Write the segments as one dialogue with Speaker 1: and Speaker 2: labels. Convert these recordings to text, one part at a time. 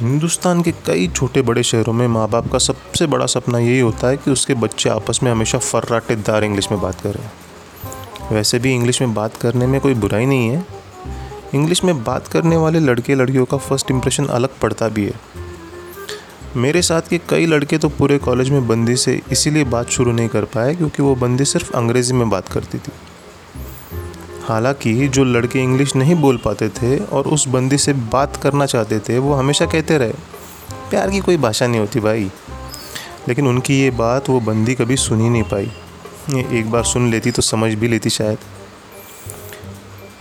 Speaker 1: हिंदुस्तान के कई छोटे बड़े शहरों में माँ बाप का सबसे बड़ा सपना यही होता है कि उसके बच्चे आपस में हमेशा फर्राटेदार इंग्लिश में बात करें। वैसे भी इंग्लिश में बात करने में कोई बुराई नहीं है। इंग्लिश में बात करने वाले लड़के लड़कियों का फ़र्स्ट इम्प्रेशन अलग पड़ता भी है। मेरे साथ के कई लड़के तो पूरे कॉलेज में बंदी से इसीलिए बात शुरू नहीं कर पाए क्योंकि वो बंदी सिर्फ़ अंग्रेज़ी में बात करती थी। हालाँकि जो लड़के इंग्लिश नहीं बोल पाते थे और उस बंदी से बात करना चाहते थे, वो हमेशा कहते रहे, प्यार की कोई भाषा नहीं होती भाई। लेकिन उनकी ये बात वो बंदी कभी सुन ही नहीं पाई। एक बार सुन लेती तो समझ भी लेती शायद।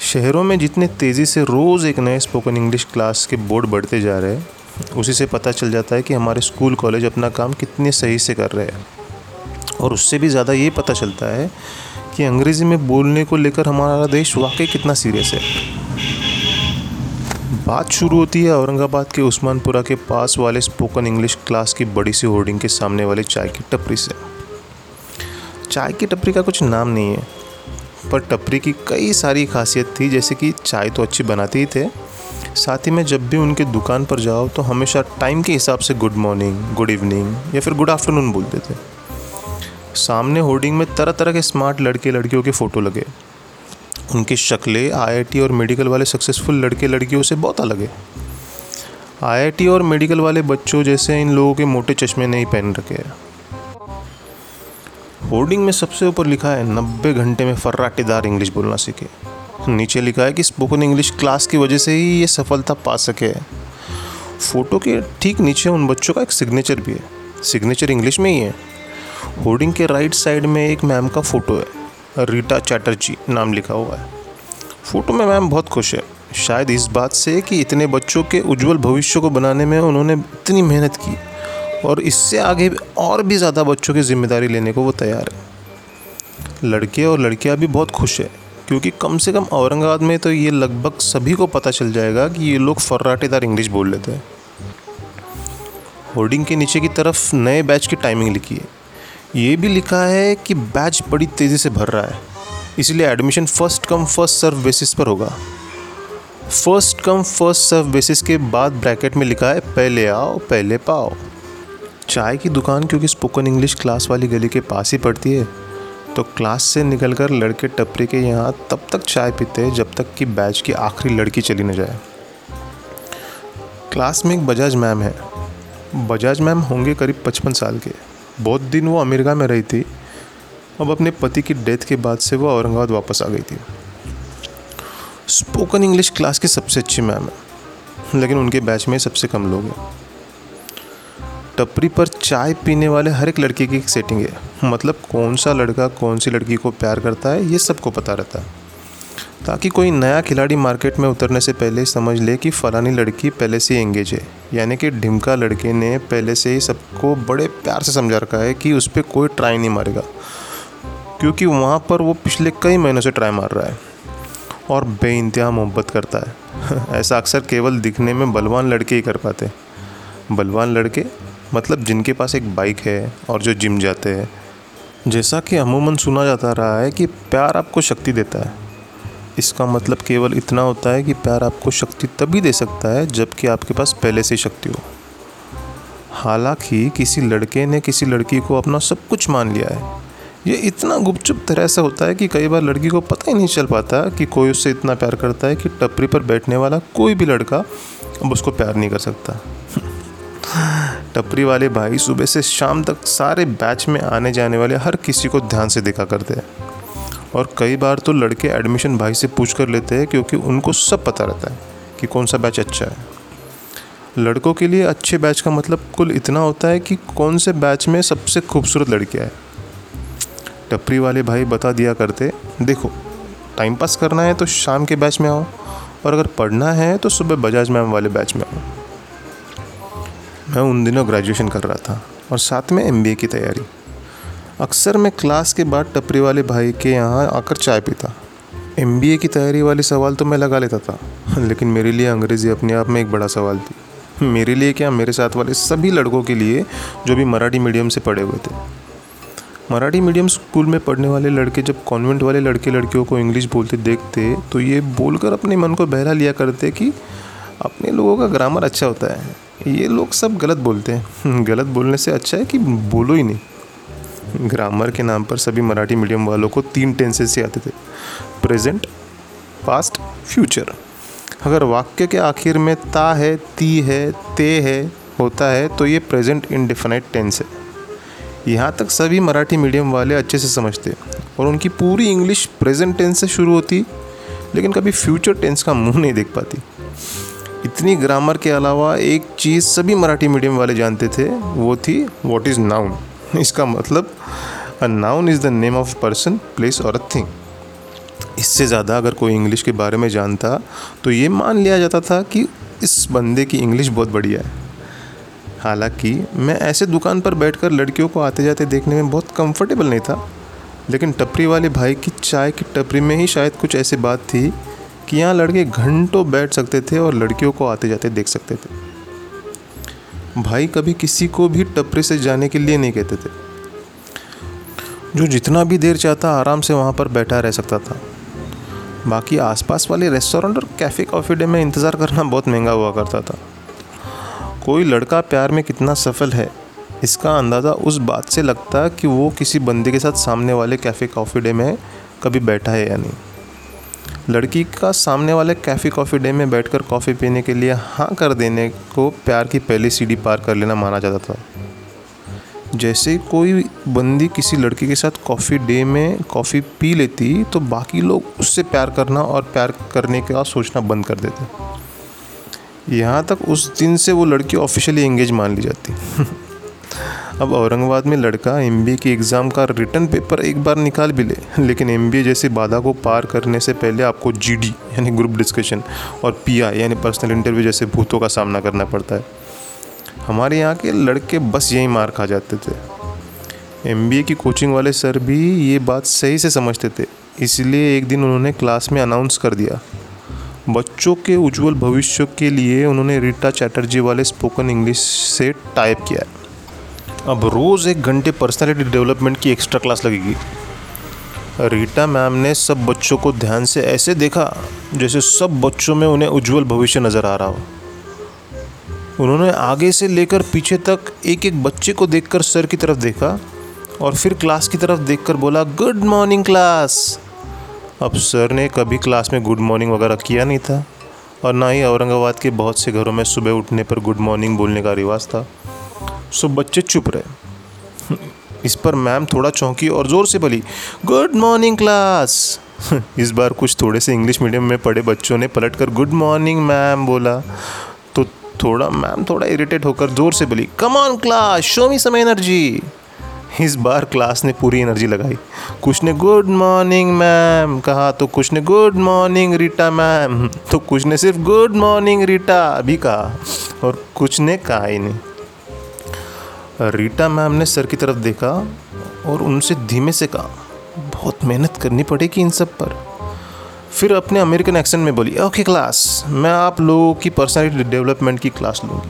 Speaker 1: शहरों में जितने तेज़ी से रोज़ एक नए स्पोकन इंग्लिश क्लास के बोर्ड बढ़ते जा रहे हैं, उसी से पता चल जाता है कि हमारे स्कूल कॉलेज अपना काम कितने सही से कर रहे हैं। और उससे भी ज़्यादा ये पता चलता है कि अंग्रेज़ी में बोलने को लेकर हमारा देश वाकई कितना सीरियस है। बात शुरू होती है औरंगाबाद के उस्मानपुरा के पास वाले स्पोकन इंग्लिश क्लास की बड़ी सी होर्डिंग के सामने वाले चाय की टपरी से। चाय की टपरी का कुछ नाम नहीं है, पर टपरी की कई सारी खासियत थी, जैसे कि चाय तो अच्छी बनाते ही थे। साथ ही में जब भी उनके दुकान पर जाओ तो हमेशा टाइम के हिसाब से गुड मॉर्निंग गुड इवनिंग या फिर गुड आफ्टरनून बोलते थे। सामने होर्डिंग में तरह तरह के स्मार्ट लड़के लड़कियों के फ़ोटो लगे। उनकी शक्लें आईआईटी और मेडिकल वाले सक्सेसफुल लड़के लड़कियों से बहुत अलग है। आईआईटी और मेडिकल वाले बच्चों जैसे इन लोगों के मोटे चश्मे नहीं पहन रखे हैं। होर्डिंग में सबसे ऊपर लिखा है, नब्बे घंटे में फर्राटेदार इंग्लिश बोलना सीखे। नीचे लिखा है कि स्पोकन इंग्लिश क्लास की वजह से ही ये सफलता पा सके फ़ोटो के ठीक नीचे उन बच्चों का एक सिग्नेचर भी है। सिग्नेचर इंग्लिश में ही है। होर्डिंग के राइट साइड में एक मैम का फ़ोटो है। रीटा चैटर्जी नाम लिखा हुआ है। फ़ोटो में मैम बहुत खुश है। शायद इस बात से कि इतने बच्चों के उज्जवल भविष्य को बनाने में उन्होंने इतनी मेहनत की और इससे आगे और भी ज़्यादा बच्चों की ज़िम्मेदारी लेने को वो तैयार है। लड़के और लड़कियाँ भी बहुत खुश है, क्योंकि कम से कम औरंगाबाद में तो ये लगभग सभी को पता चल जाएगा कि ये लोग फर्राटेदार इंग्लिश बोल लेते हैं। होर्डिंग के नीचे की तरफ़ नए बैच की टाइमिंग लिखी है। ये भी लिखा है कि बैच बड़ी तेज़ी से भर रहा है, इसलिए admission first come first serve basis पर होगा। First come first serve basis के बाद ब्रैकेट में लिखा है, पहले आओ, पहले पाओ। चाय की दुकान क्योंकि स्पोकन इंग्लिश क्लास वाली गली के पास ही पड़ती है तो क्लास से निकलकर लड़के टपरी के यहाँ तब तक चाय पीते हैं जब तक कि बैच की आखिरी लड़की चली न जाए। क्लास में एक बजाज मैम है। बजाज मैम होंगे करीब पचपन साल के। बहुत दिन वो अमेरिका में रही थी। अब अपने पति की डेथ के बाद से वो औरंगाबाद वापस आ गई थी। स्पोकन इंग्लिश क्लास की सबसे अच्छी मैम है। लेकिन उनके बैच में सबसे कम लोग हैं। टपरी पर चाय पीने वाले हर एक लड़के की एक सेटिंग है। मतलब कौन सा लड़का कौन सी लड़की को प्यार करता है, ये सबको पता रहता है। ताकि कोई नया खिलाड़ी मार्केट में उतरने से पहले समझ ले कि फ़लानी लड़की पहले से ही एंगेज है। यानी कि ढिमका लड़के ने पहले से ही सबको बड़े प्यार से समझा रखा है कि उस पर कोई ट्राई नहीं मारेगा। क्योंकि वहाँ पर वो पिछले कई महीनों से ट्राई मार रहा है और बेानतहा मोहब्बत करता है। ऐसा अक्सर केवल दिखने में बलवान लड़के ही कर पाते बलवान लड़के मतलब जिनके पास एक बाइक है और जो जिम जाते हैं। जैसा कि अमूमन सुना जाता रहा है कि प्यार आपको शक्ति देता है। इसका मतलब केवल इतना होता है कि प्यार आपको शक्ति तभी दे सकता है जबकि आपके पास पहले से शक्ति हो। हालाँकि किसी लड़के ने किसी लड़की को अपना सब कुछ मान लिया है। ये इतना गुपचुप तरह से होता है कि कई बार लड़की को पता ही नहीं चल पाता कि कोई उससे इतना प्यार करता है कि टपरी पर बैठने वाला कोई भी लड़का अब उसको प्यार नहीं कर सकता। टपरी वाले भाई सुबह से शाम तक सारे बैच में आने जाने वाले हर किसी को ध्यान से देखा करते हैं। और कई बार तो लड़के एडमिशन भाई से पूछ कर लेते हैं क्योंकि उनको सब पता रहता है कि कौन सा बैच अच्छा है। लड़कों के लिए अच्छे बैच का मतलब कुल इतना होता है कि कौन से बैच में सबसे खूबसूरत लड़कियाँ है। टपरी वाले भाई बता दिया करते, देखो टाइम पास करना है तो शाम के बैच में आओ और अगर पढ़ना है तो सुबह बजाज मैम वाले बैच में आओ। मैं उन दिनों ग्रेजुएशन कर रहा था और साथ में एमबीए की तैयारी। अक्सर मैं क्लास के बाद टपरी वाले भाई के यहाँ आकर चाय पीता। एमबीए की तैयारी वाले सवाल तो मैं लगा लेता था, लेकिन मेरे लिए अंग्रेज़ी अपने आप में एक बड़ा सवाल थी। मेरे लिए क्या मेरे साथ वाले सभी लड़कों के लिए जो भी मराठी मीडियम से पढ़े हुए थे? मराठी मीडियम स्कूल में पढ़ने वाले लड़के जब कॉन्वेंट वाले लड़के लड़कियों को इंग्लिश बोलते देखते तो ये बोलकर अपने मन को बहला लिया करते कि अपने लोगों का ग्रामर अच्छा होता है। ये लोग सब गलत बोलते हैं। गलत बोलने से अच्छा है कि बोलो ही नहीं। ग्रामर के नाम पर सभी मराठी मीडियम वालों को तीन टेंसेस से आते थे। Present, past, future. अगर वाक्य के आखिर में ता है, ती है, ते है, होता है तो ये प्रेजेंट इंडिफिनाइट टेंस है। यहाँ तक सभी मराठी मीडियम वाले अच्छे से समझते और उनकी पूरी इंग्लिश प्रेजेंट टेंस से शुरू होती, लेकिन कभी फ्यूचर टेंस का मुँह नहीं देख पाती। इतनी ग्रामर के अलावा एक चीज़ सभी मराठी मीडियम वाले जानते थे, वो थी वॉट इज़ नाउन इसका मतलब a noun is the name of person place और अ थिंग इससे ज़्यादा अगर कोई इंग्लिश के बारे में जानता तो ये मान लिया जाता था कि इस बंदे की इंग्लिश बहुत बढ़िया है। हालाँकि, मैं ऐसे दुकान पर बैठकर लड़कियों को आते जाते देखने में बहुत कंफर्टेबल नहीं था, लेकिन टपरी वाले भाई की चाय की टपरी में ही शायद कुछ ऐसी बात थी कि यहाँ लड़के घंटों बैठ सकते थे और लड़कियों को आते जाते देख सकते थे। भाई कभी किसी को भी टपरे से जाने के लिए नहीं कहते थे। जो जितना भी देर चाहता आराम से वहाँ पर बैठा रह सकता था। बाकी आसपास वाले रेस्टोरेंट और कैफ़े कॉफ़ी डे में इंतज़ार करना बहुत महँगा हुआ करता था। कोई लड़का प्यार में कितना सफल है, इसका अंदाज़ा उस बात से लगता कि वो किसी बंदे के साथ सामने वाले कैफ़े कॉफ़ी डे में कभी बैठा है या नहीं। लड़की का सामने वाले कैफ़े कॉफ़ी डे में बैठकर कॉफ़ी पीने के लिए हाँ कर देने को प्यार की पहली सीढ़ी पार कर लेना माना जाता था। जैसे कोई बंदी किसी लड़की के साथ कॉफ़ी डे में कॉफ़ी पी लेती तो बाकी लोग उससे प्यार करना और प्यार करने का सोचना बंद कर देते। यहाँ तक उस दिन से वो लड़की ऑफिशियली एंगेज मान ली जाती। अब औरंगाबाद में लड़का एम की एग्ज़ाम का रिटर्न पेपर एक बार निकाल भी ले। लेकिन एम जैसी बाधा को पार करने से पहले आपको जीडी यानी ग्रुप डिस्कशन और पीआई यानी पर्सनल इंटरव्यू जैसे भूतों का सामना करना पड़ता है। हमारे यहाँ के लड़के बस यही मार खा जाते थे। एमबीए की कोचिंग वाले सर भी ये बात सही से समझते थे। इसलिए एक दिन उन्होंने क्लास में अनाउंस कर दिया। बच्चों के उज्जवल भविष्य के लिए उन्होंने रीटा चैटर्जी वाले स्पोकन इंग्लिश से टाइप किया है। अब रोज़ एक घंटे पर्सनालिटी डेवलपमेंट की एक्स्ट्रा क्लास लगेगी। रीटा मैम ने सब बच्चों को ध्यान से ऐसे देखा, जैसे सब बच्चों में उन्हें उज्जवल भविष्य नज़र आ रहा हो। उन्होंने आगे से लेकर पीछे तक एक एक बच्चे को देखकर सर की तरफ़ देखा और फिर क्लास की तरफ़ देखकर बोला गुड मॉर्निंग क्लास अब सर ने कभी क्लास में गुड मॉर्निंग वगैरह किया नहीं था और ना ही औरंगाबाद के बहुत से घरों में सुबह उठने पर गुड मॉर्निंग बोलने का रिवाज था। सो बच्चे चुप रहे। इस पर मैम थोड़ा चौंकी और ज़ोर से बोली गुड मॉर्निंग क्लास इस बार कुछ थोड़े से इंग्लिश मीडियम में पढ़े बच्चों ने पलट कर गुड मॉर्निंग मैम बोला। तो थोड़ा, मैम थोड़ा इरिटेट होकर ज़ोर से बोली come on class show me some energy इस बार क्लास ने पूरी एनर्जी लगाई। कुछ ने गुड मॉर्निंग मैम कहा तो कुछ ने गुड मॉर्निंग रीटा मैम तो कुछ ने सिर्फ़ गुड मॉर्निंग रीटा भी कहा। और कुछ ने कहा ही नहीं। रीटा मैम ने सर की तरफ़ देखा और उनसे धीमे से कहा, बहुत मेहनत करनी पड़ेगी इन सब पर। फिर अपने अमेरिकन एक्सेंट में बोली, ओके क्लास, मैं आप लोगों की पर्सनालिटी डेवलपमेंट की क्लास लूँगी।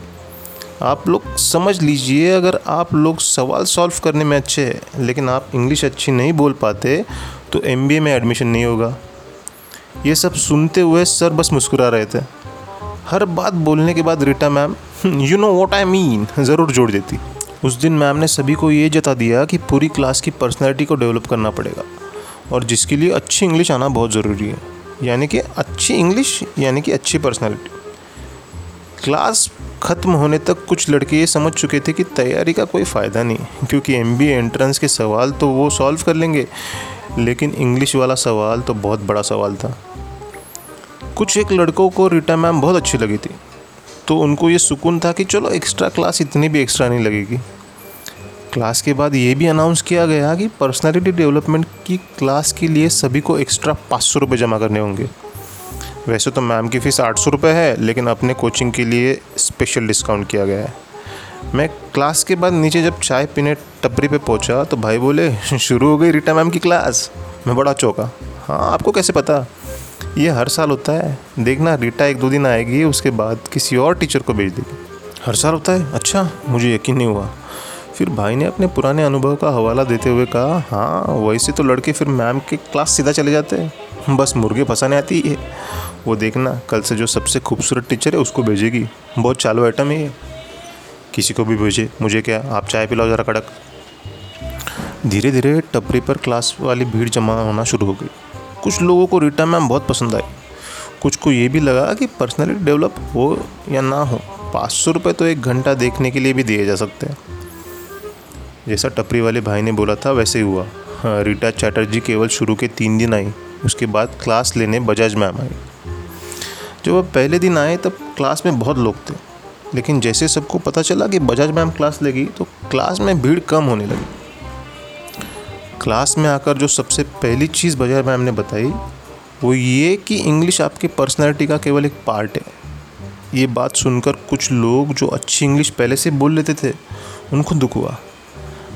Speaker 1: आप लोग समझ लीजिए, अगर आप लोग सवाल सॉल्व करने में अच्छे हैं, लेकिन आप इंग्लिश अच्छी नहीं बोल पाते तो एमबीए में एडमिशन नहीं होगा। ये सब सुनते हुए सर बस मुस्कुरा रहे थे। हर बात बोलने के बाद Rita ma'am you know what I mean ज़रूर जोड़ देती। उस दिन मैम ने सभी को ये जता दिया कि पूरी क्लास की पर्सनैलिटी को डेवलप करना पड़ेगा। और जिसके लिए अच्छी इंग्लिश आना बहुत ज़रूरी है। यानी कि अच्छी इंग्लिश, यानी कि अच्छी पर्सनैलिटी। क्लास ख़त्म होने तक कुछ लड़के ये समझ चुके थे कि तैयारी का कोई फ़ायदा नहीं, क्योंकि एम एंट्रेंस के सवाल तो वो सॉल्व कर लेंगे। लेकिन इंग्लिश वाला सवाल तो बहुत बड़ा सवाल था। कुछ एक लड़कों को रीटा मैम बहुत अच्छी लगी थी। तो उनको ये सुकून था कि चलो एक्स्ट्रा क्लास इतनी भी एक्स्ट्रा नहीं लगेगी। क्लास के बाद ये भी अनाउंस किया गया कि पर्सनालिटी डेवलपमेंट की क्लास के लिए सभी को एक्स्ट्रा पाँच सौ रुपये जमा करने होंगे। वैसे तो मैम की फ़ीस आठ सौ रुपये है, लेकिन अपने कोचिंग के लिए स्पेशल डिस्काउंट किया गया है। मैं क्लास के बाद नीचे जब चाय पीने टपरी पे पहुँचा तो भाई बोले, शुरू हो गई रीटा मैम की क्लास मैं बड़ा चौका हाँ आपको कैसे पता? ये हर साल होता है। देखना, रीटा एक दो दिन आएगी, उसके बाद किसी और टीचर को भेज देगी। हर साल होता है? अच्छा मुझे यकीन नहीं हुआ। फिर भाई ने अपने पुराने अनुभव का हवाला देते हुए कहा हाँ वैसे तो लड़के फिर मैम के क्लास सीधा चले जाते हैं। बस मुर्गे फंसाने आती है। वो देखना, कल से जो सबसे खूबसूरत टीचर है, उसको भेजेगी। बहुत चालू आइटम है किसी को भी भेजे, मुझे क्या? आप चाय पिलाओ ज़रा कड़क। धीरे धीरे टपरी पर क्लास वाली भीड़ जमा होना शुरू हो गई। कुछ लोगों को रीटा मैम बहुत पसंद आई कुछ को ये भी लगा कि पर्सनैलिटी डेवलप हो या ना हो पाँच सौ रुपये तो एक घंटा देखने के लिए भी दिए जा सकते हैं। जैसा टपरी वाले भाई ने बोला था वैसे ही हुआ। हाँ, रीटा चैटर्जी केवल शुरू के तीन दिन आई उसके बाद क्लास लेने बजाज मैम आई जब वह पहले दिन आए तब क्लास में बहुत लोग थे। लेकिन जैसे सबको पता चला कि बजाज मैम क्लास लेगी तो क्लास में भीड़ कम होने लगी। क्लास में आकर जो सबसे पहली चीज़ बजाय मैम ने बताई, वो ये कि इंग्लिश आपकी पर्सनैलिटी का केवल एक पार्ट है। ये बात सुनकर कुछ लोग जो अच्छी इंग्लिश पहले से बोल लेते थे, उनको दुख हुआ।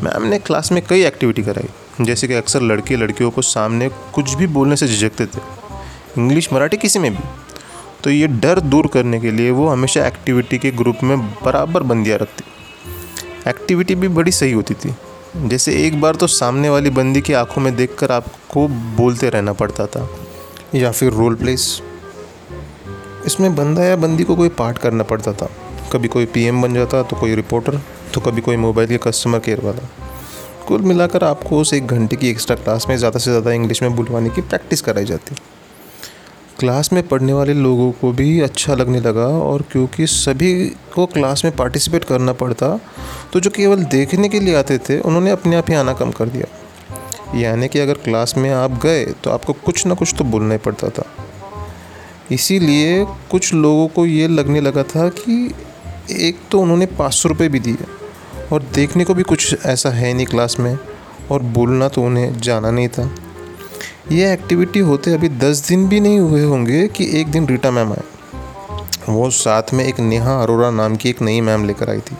Speaker 1: मैम ने क्लास में कई एक्टिविटी कराई, जैसे कि अक्सर लड़के लड़कियों को सामने कुछ भी बोलने से झिझकते थे। इंग्लिश मराठी किसी में भी। तो ये डर दूर करने के लिए वो हमेशा एक्टिविटी के ग्रुप में बराबर बंदियाँ रखती। एक्टिविटी भी बड़ी सही होती थी। जैसे एक बार तो सामने वाली बंदी की आँखों में देखकर आपको बोलते रहना पड़ता था, या फिर रोल प्लेस इसमें बंदा या बंदी को कोई पार्ट करना पड़ता था। कभी कोई पीएम बन जाता तो कोई रिपोर्टर तो कभी कोई मोबाइल के कस्टमर केयर वाला। कुल मिलाकर आपको उस एक घंटे की एक्स्ट्रा क्लास में ज़्यादा से ज़्यादा इंग्लिश में बुलवाने की प्रैक्टिस कराई जाती। क्लास में पढ़ने वाले लोगों को भी अच्छा लगने लगा और क्योंकि सभी को क्लास में पार्टिसिपेट करना पड़ता तो जो केवल देखने के लिए आते थे, उन्होंने अपने आप ही आना कम कर दिया। यानी कि अगर क्लास में आप गए तो आपको कुछ ना कुछ तो बोलना ही पड़ता था। इसीलिए कुछ लोगों को ये लगने लगा था कि एक तो उन्होंने पाँच सौ रुपये भी दिए, और देखने को भी कुछ ऐसा है नहीं क्लास में, और बोलना तो उन्हें जाना नहीं था। ये एक्टिविटी होते अभी दस दिन भी नहीं हुए होंगे कि एक दिन रीटा मैम आए। वो साथ में एक नेहा अरोरा नाम की एक नई मैम लेकर आई थी।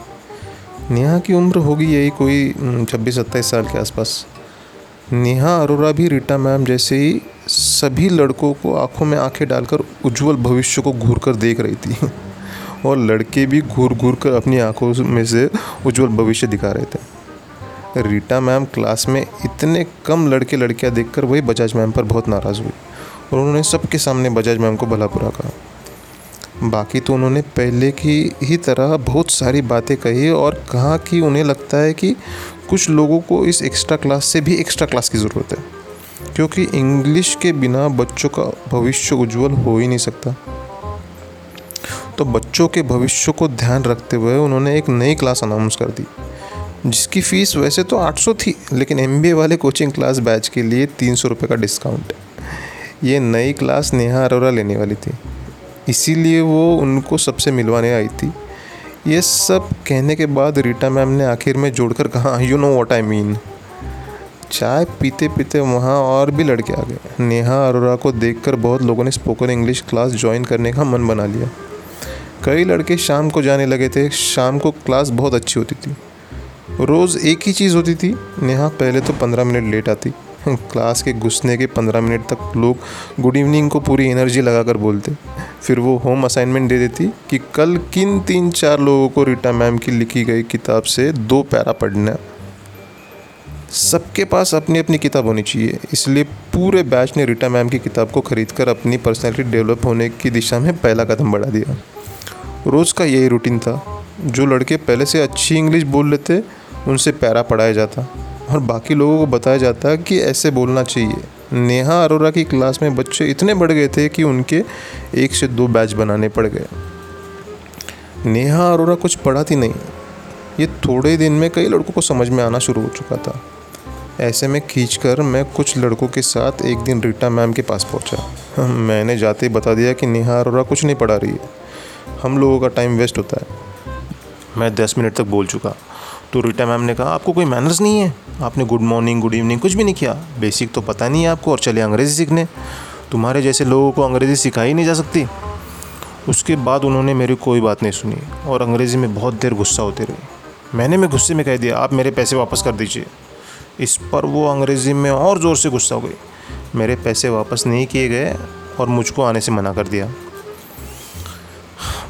Speaker 1: नेहा की उम्र होगी यही कोई छब्बीस, सत्ताईस साल के आसपास। नेहा अरोरा भी रीटा मैम जैसे ही सभी लड़कों को आँखों में आँखें डालकर उज्जवल भविष्य को घूर कर देख रही थी। और लड़के भी घूर घूर कर अपनी आँखों में से उज्जवल भविष्य दिखा रहे थे। रीटा मैम क्लास में इतने कम लड़के लड़कियाँ देखकर वही बजाज मैम पर बहुत नाराज़ हुई। और उन्होंने सबके सामने बजाज मैम को भला बुरा कहा। बाकी तो उन्होंने पहले की ही तरह बहुत सारी बातें कही और कहा कि उन्हें लगता है कि कुछ लोगों को इस एक्स्ट्रा क्लास से भी एक्स्ट्रा क्लास की ज़रूरत है, क्योंकि इंग्लिश के बिना बच्चों का भविष्य उज्जवल हो ही नहीं सकता। तो बच्चों के भविष्य को ध्यान रखते हुए उन्होंने एक नई क्लास अनाउंस कर दी। जिसकी फ़ीस वैसे तो 800 थी, लेकिन एमबीए वाले कोचिंग क्लास बैच के लिए तीन सौ रुपये का डिस्काउंट ये नई क्लास नेहा अरोरा लेने वाली थी। इसीलिए वो उनको सबसे मिलवाने आई थी। ये सब कहने के बाद रीटा मैम ने आखिर में जोड़कर कहा you know what I mean चाय पीते पीते वहाँ और भी लड़के आ गए। नेहा अरोरा को देखकर बहुत लोगों ने स्पोकन इंग्लिश क्लास ज्वाइन करने का मन बना लिया। कई लड़के शाम को जाने लगे थे। शाम को क्लास बहुत अच्छी होती थी। रोज़ एक ही चीज़ होती थी। नेहा, पहले तो पंद्रह मिनट लेट आती। क्लास के घुसने के पंद्रह मिनट तक लोग गुड इवनिंग को पूरी एनर्जी लगाकर बोलते। फिर वो होम असाइनमेंट दे देती कि कल किन तीन चार लोगों को रीटा मैम की लिखी गई किताब से दो पैरा पढ़ना। सबके पास अपनी अपनी किताब होनी चाहिए। इसलिए पूरे बैच ने रीटा मैम की किताब को खरीद कर अपनी पर्सनैलिटी डेवलप होने की दिशा में पहला कदम बढ़ा दिया। रोज़ का यही रूटीन था। जो लड़के पहले से अच्छी इंग्लिश बोल लेते, उनसे पैरा पढ़ाया जाता। और बाकी लोगों को बताया जाता कि ऐसे बोलना चाहिए। नेहा अरोरा की क्लास में बच्चे इतने बढ़ गए थे कि उनके एक से दो बैच बनाने पड़ गए। नेहा अरोरा कुछ पढ़ाती नहीं। ये थोड़े दिन में कई लड़कों को समझ में आना शुरू हो चुका था। ऐसे में खींच कर मैं कुछ लड़कों के साथ एक दिन रीटा मैम के पास पहुँचा। मैंने जाते ही बता दिया कि नेहा अरोरा कुछ नहीं पढ़ा रही है। हम लोगों का टाइम वेस्ट होता है। मैं दस मिनट तक बोल चुका। तो रीटा मैम ने कहा, आपको कोई मैनर्स नहीं है? आपने गुड मॉर्निंग, गुड इवनिंग, कुछ भी नहीं किया। बेसिक तो पता नहीं है आपको और चले अंग्रेज़ी सीखने। तुम्हारे जैसे लोगों को अंग्रेज़ी सिखाई नहीं जा सकती। उसके बाद उन्होंने मेरी कोई बात नहीं सुनी और अंग्रेज़ी में बहुत देर गुस्सा होते रहे। मैंने मैं गुस्से में कह दिया, आप मेरे पैसे वापस कर दीजिए। इस पर वो अंग्रेज़ी में और ज़ोर से गुस्सा हो गई। मेरे पैसे वापस नहीं किए गए और मुझको आने से मना कर दिया।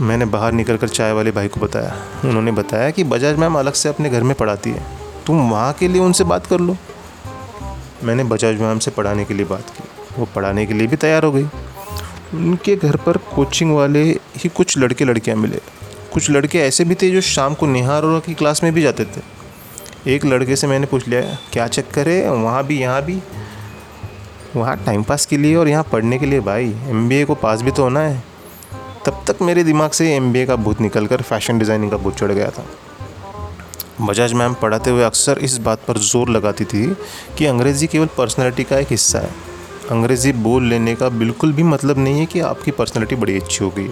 Speaker 1: मैंने बाहर निकल कर चाय वाले भाई को बताया। उन्होंने बताया कि बजाज मैम अलग से अपने घर में पढ़ाती है। तुम वहाँ के लिए उनसे बात कर लो। मैंने बजाज मैम से पढ़ाने के लिए बात की। वो पढ़ाने के लिए भी तैयार हो गई। उनके घर पर कोचिंग वाले ही कुछ लड़के लड़कियाँ मिले। कुछ लड़के ऐसे भी थे जो शाम को नेहा अरोरा की क्लास में भी जाते थे। एक लड़के से मैंने पूछ लिया, क्या चक्कर है? वहाँ भी, यहाँ भी? वहाँ टाइम पास के लिए और यहाँ पढ़ने के लिए भाई। एमबीए को पास भी तो होना है। तब तक मेरे दिमाग से एमबीए का भूत निकल कर फ़ैशन डिज़ाइनिंग का भूत चढ़ गया था। बजाज मैम पढ़ाते हुए अक्सर इस बात पर ज़ोर लगाती थी कि अंग्रेज़ी केवल पर्सनैलिटी का एक हिस्सा है। अंग्रेज़ी बोल लेने का बिल्कुल भी मतलब नहीं है कि आपकी पर्सनैलिटी बड़ी अच्छी हो गई।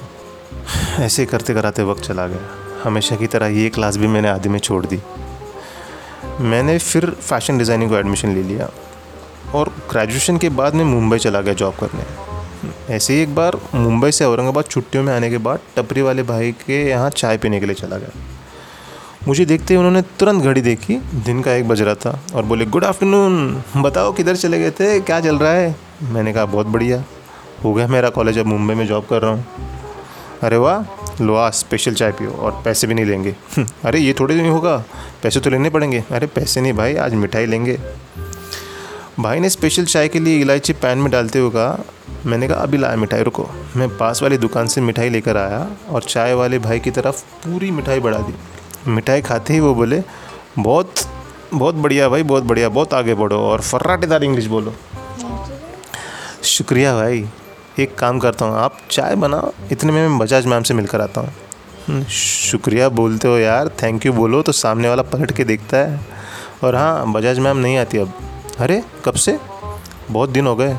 Speaker 1: ऐसे करते कराते वक्त चला गया। हमेशा की तरह ये क्लास भी मैंने आधे में छोड़ दी। मैंने फिर फ़ैशन डिज़ाइनिंग को एडमिशन ले लिया और ग्रेजुएशन के बाद मैं मुंबई चला गया जॉब करने। ऐसे ही एक बार मुंबई से औरंगाबाद छुट्टियों में आने के बाद टपरी वाले भाई के यहाँ चाय पीने के लिए चला गया। मुझे देखते ही उन्होंने तुरंत घड़ी देखी, दिन का एक बज रहा था और बोले, गुड आफ्टरनून, बताओ किधर चले गए थे, क्या चल रहा है? मैंने कहा, बहुत बढ़िया, हो गया मेरा कॉलेज अब मुंबई में जॉब कर रहा हूँ। अरे वाह, लो आ स्पेशल चाय पियो और पैसे भी नहीं लेंगे। अरे ये थोड़े दिन होगा, पैसे तो लेने पड़ेंगे। अरे पैसे नहीं भाई, आज मिठाई लेंगे। भाई ने स्पेशल चाय के लिए इलायची पैन में डालते हुए कहा मैंने कहा अभी लाया मिठाई रुको। मैं पास वाली दुकान से मिठाई लेकर आया और चाय वाले भाई की तरफ़ पूरी मिठाई बढ़ा दी। मिठाई खाते ही वो बोले बहुत बहुत बढ़िया भाई बहुत बढ़िया बहुत आगे बढ़ो और फर्राटेदार इंग्लिश बोलो। शुक्रिया भाई एक काम करता हूँ आप चाय बनाओ इतने में मैं बजाज मैम से मिलकर आता हूँ। हम्म, शुक्रिया बोलते हो यार थैंक यू बोलो तो सामने वाला पलट के देखता है। और हाँ बजाज मैम नहीं आती अब। अरे कब से? बहुत दिन हो गए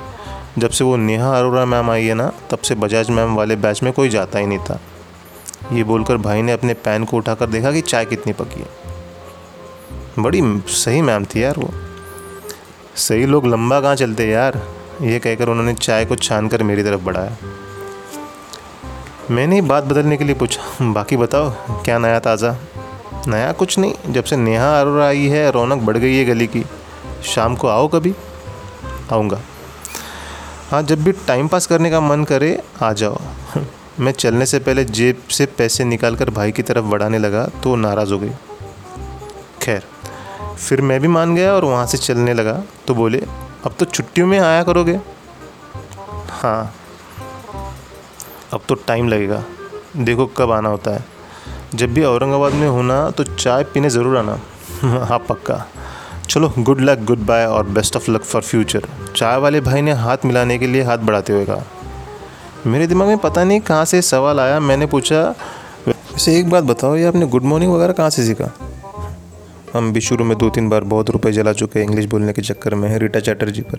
Speaker 1: जब से वो नेहा अरोरा मैम आई है ना, तब से बजाज मैम वाले बैच में कोई जाता ही नहीं था। ये बोलकर भाई ने अपने पैन को उठाकर देखा कि चाय कितनी पकी है। बड़ी सही मैम थी यार वो। सही लोग लंबा कहाँ चलते यार, ये कहकर उन्होंने चाय को छान कर मेरी तरफ़ बढ़ाया। मैंने बात बदलने के लिए पूछा, बाकी बताओ, क्या नया ताज़ा? नया कुछ नहीं, जब से नेहा अरोरा आई है, रौनक बढ़ गई है गली की, शाम को आओ कभी? आऊँगा। हाँ जब भी टाइम पास करने का मन करे, आ जाओ। मैं चलने से पहले जेब से पैसे निकाल कर भाई की तरफ़ बढ़ाने लगा तो नाराज़ हो गई। खैर, फिर मैं भी मान गया और वहाँ से चलने लगा तो बोले, अब तो छुट्टियों में आया करोगे? हाँ अब तो टाइम लगेगा। देखो कब आना होता है। जब भी औरंगाबाद में होना तो चाय पीने ज़रूर आना। हाँ पक्का। चलो गुड लक गुड बाय और best of luck for future चाय वाले भाई ने हाथ मिलाने के लिए हाथ बढ़ाते हुए कहा। मेरे दिमाग में पता नहीं कहाँ से सवाल आया, मैंने पूछा, वैसे एक बात बताओ, ये आपने गुड मॉर्निंग वगैरह कहाँ से सीखा? हम भी शुरू में दो तीन बार बहुत रुपए जला चुके हैं इंग्लिश बोलने के चक्कर में रीटा चैटर्जी पर।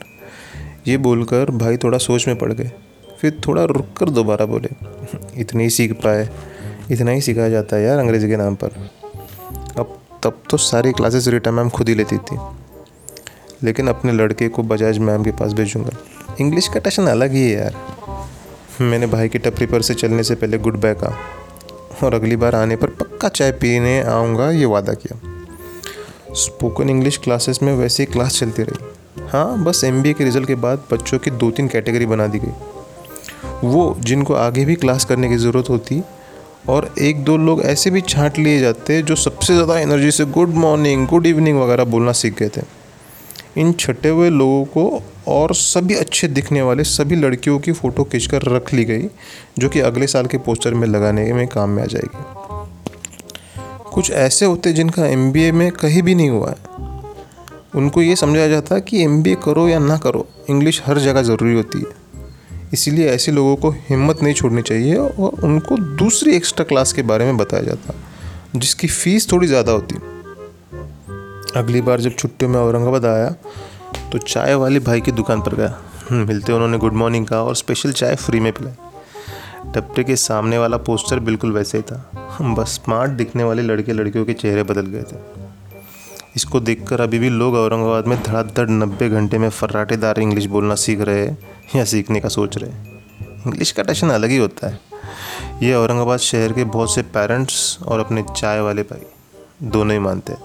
Speaker 1: ये बोलकर भाई थोड़ा सोच में पड़ गए। फिर थोड़ा रुक कर दोबारा बोले, इतनी ही सीख पाए, इतना ही सिखाया जाता है यार अंग्रेज़ी के नाम पर। तब तो सारी क्लासेस रीटा मैम खुद ही लेती थी। लेकिन अपने लड़के को बजाज मैम के पास भेजूँगा। इंग्लिश का टशन अलग ही है यार। मैंने भाई की टपरी पर से चलने से पहले गुड बाय कहा। और अगली बार आने पर पक्का चाय पीने आऊँगा, ये वादा किया। स्पोकन इंग्लिश क्लासेस में वैसे ही क्लास चलती रही। हाँ बस एमबीए के रिज़ल्ट के बाद बच्चों की दो तीन कैटेगरी बना दी गई। वो जिनको आगे भी क्लास करने की ज़रूरत होती और एक दो लोग ऐसे भी छांट लिए जाते जो सबसे ज़्यादा एनर्जी से गुड मॉर्निंग गुड इवनिंग वगैरह बोलना सीख गए थे। इन छटे हुए लोगों को और सभी अच्छे दिखने वाले सभी लड़कियों की फ़ोटो खींचकर रख ली गई, जो कि अगले साल के पोस्टर में लगाने में काम में आ जाएगी। कुछ ऐसे होते जिनका एमबीए में कहीं भी नहीं हुआ है। उनको ये समझाया जाता कि एमबीए करो या ना करो इंग्लिश हर जगह ज़रूरी होती है। इसीलिए ऐसे लोगों को हिम्मत नहीं छोड़नी चाहिए और उनको दूसरी एक्स्ट्रा क्लास के बारे में बताया जाता जिसकी फ़ीस थोड़ी ज़्यादा होती। अगली बार जब छुट्टियों में औरंगाबाद आया तो चाय वाले भाई की दुकान पर गया। मिलते उन्होंने गुड मॉर्निंग कहा और स्पेशल चाय फ्री में पिलाई। टप्पे के सामने वाला पोस्टर बिल्कुल वैसे ही था। बस स्मार्ट दिखने वाले लड़के लड़कियों के चेहरे बदल गए थे। इसको देखकर अभी भी लोग औरंगाबाद में धड़ाधड़ नब्बे घंटे में फर्राटेदार इंग्लिश बोलना सीख रहे हैं या सीखने का सोच रहे इंग्लिश का टेशन अलग ही होता है। ये औरंगाबाद शहर के बहुत से पेरेंट्स और अपने चाय वाले भाई, दोनों ही मानते हैं।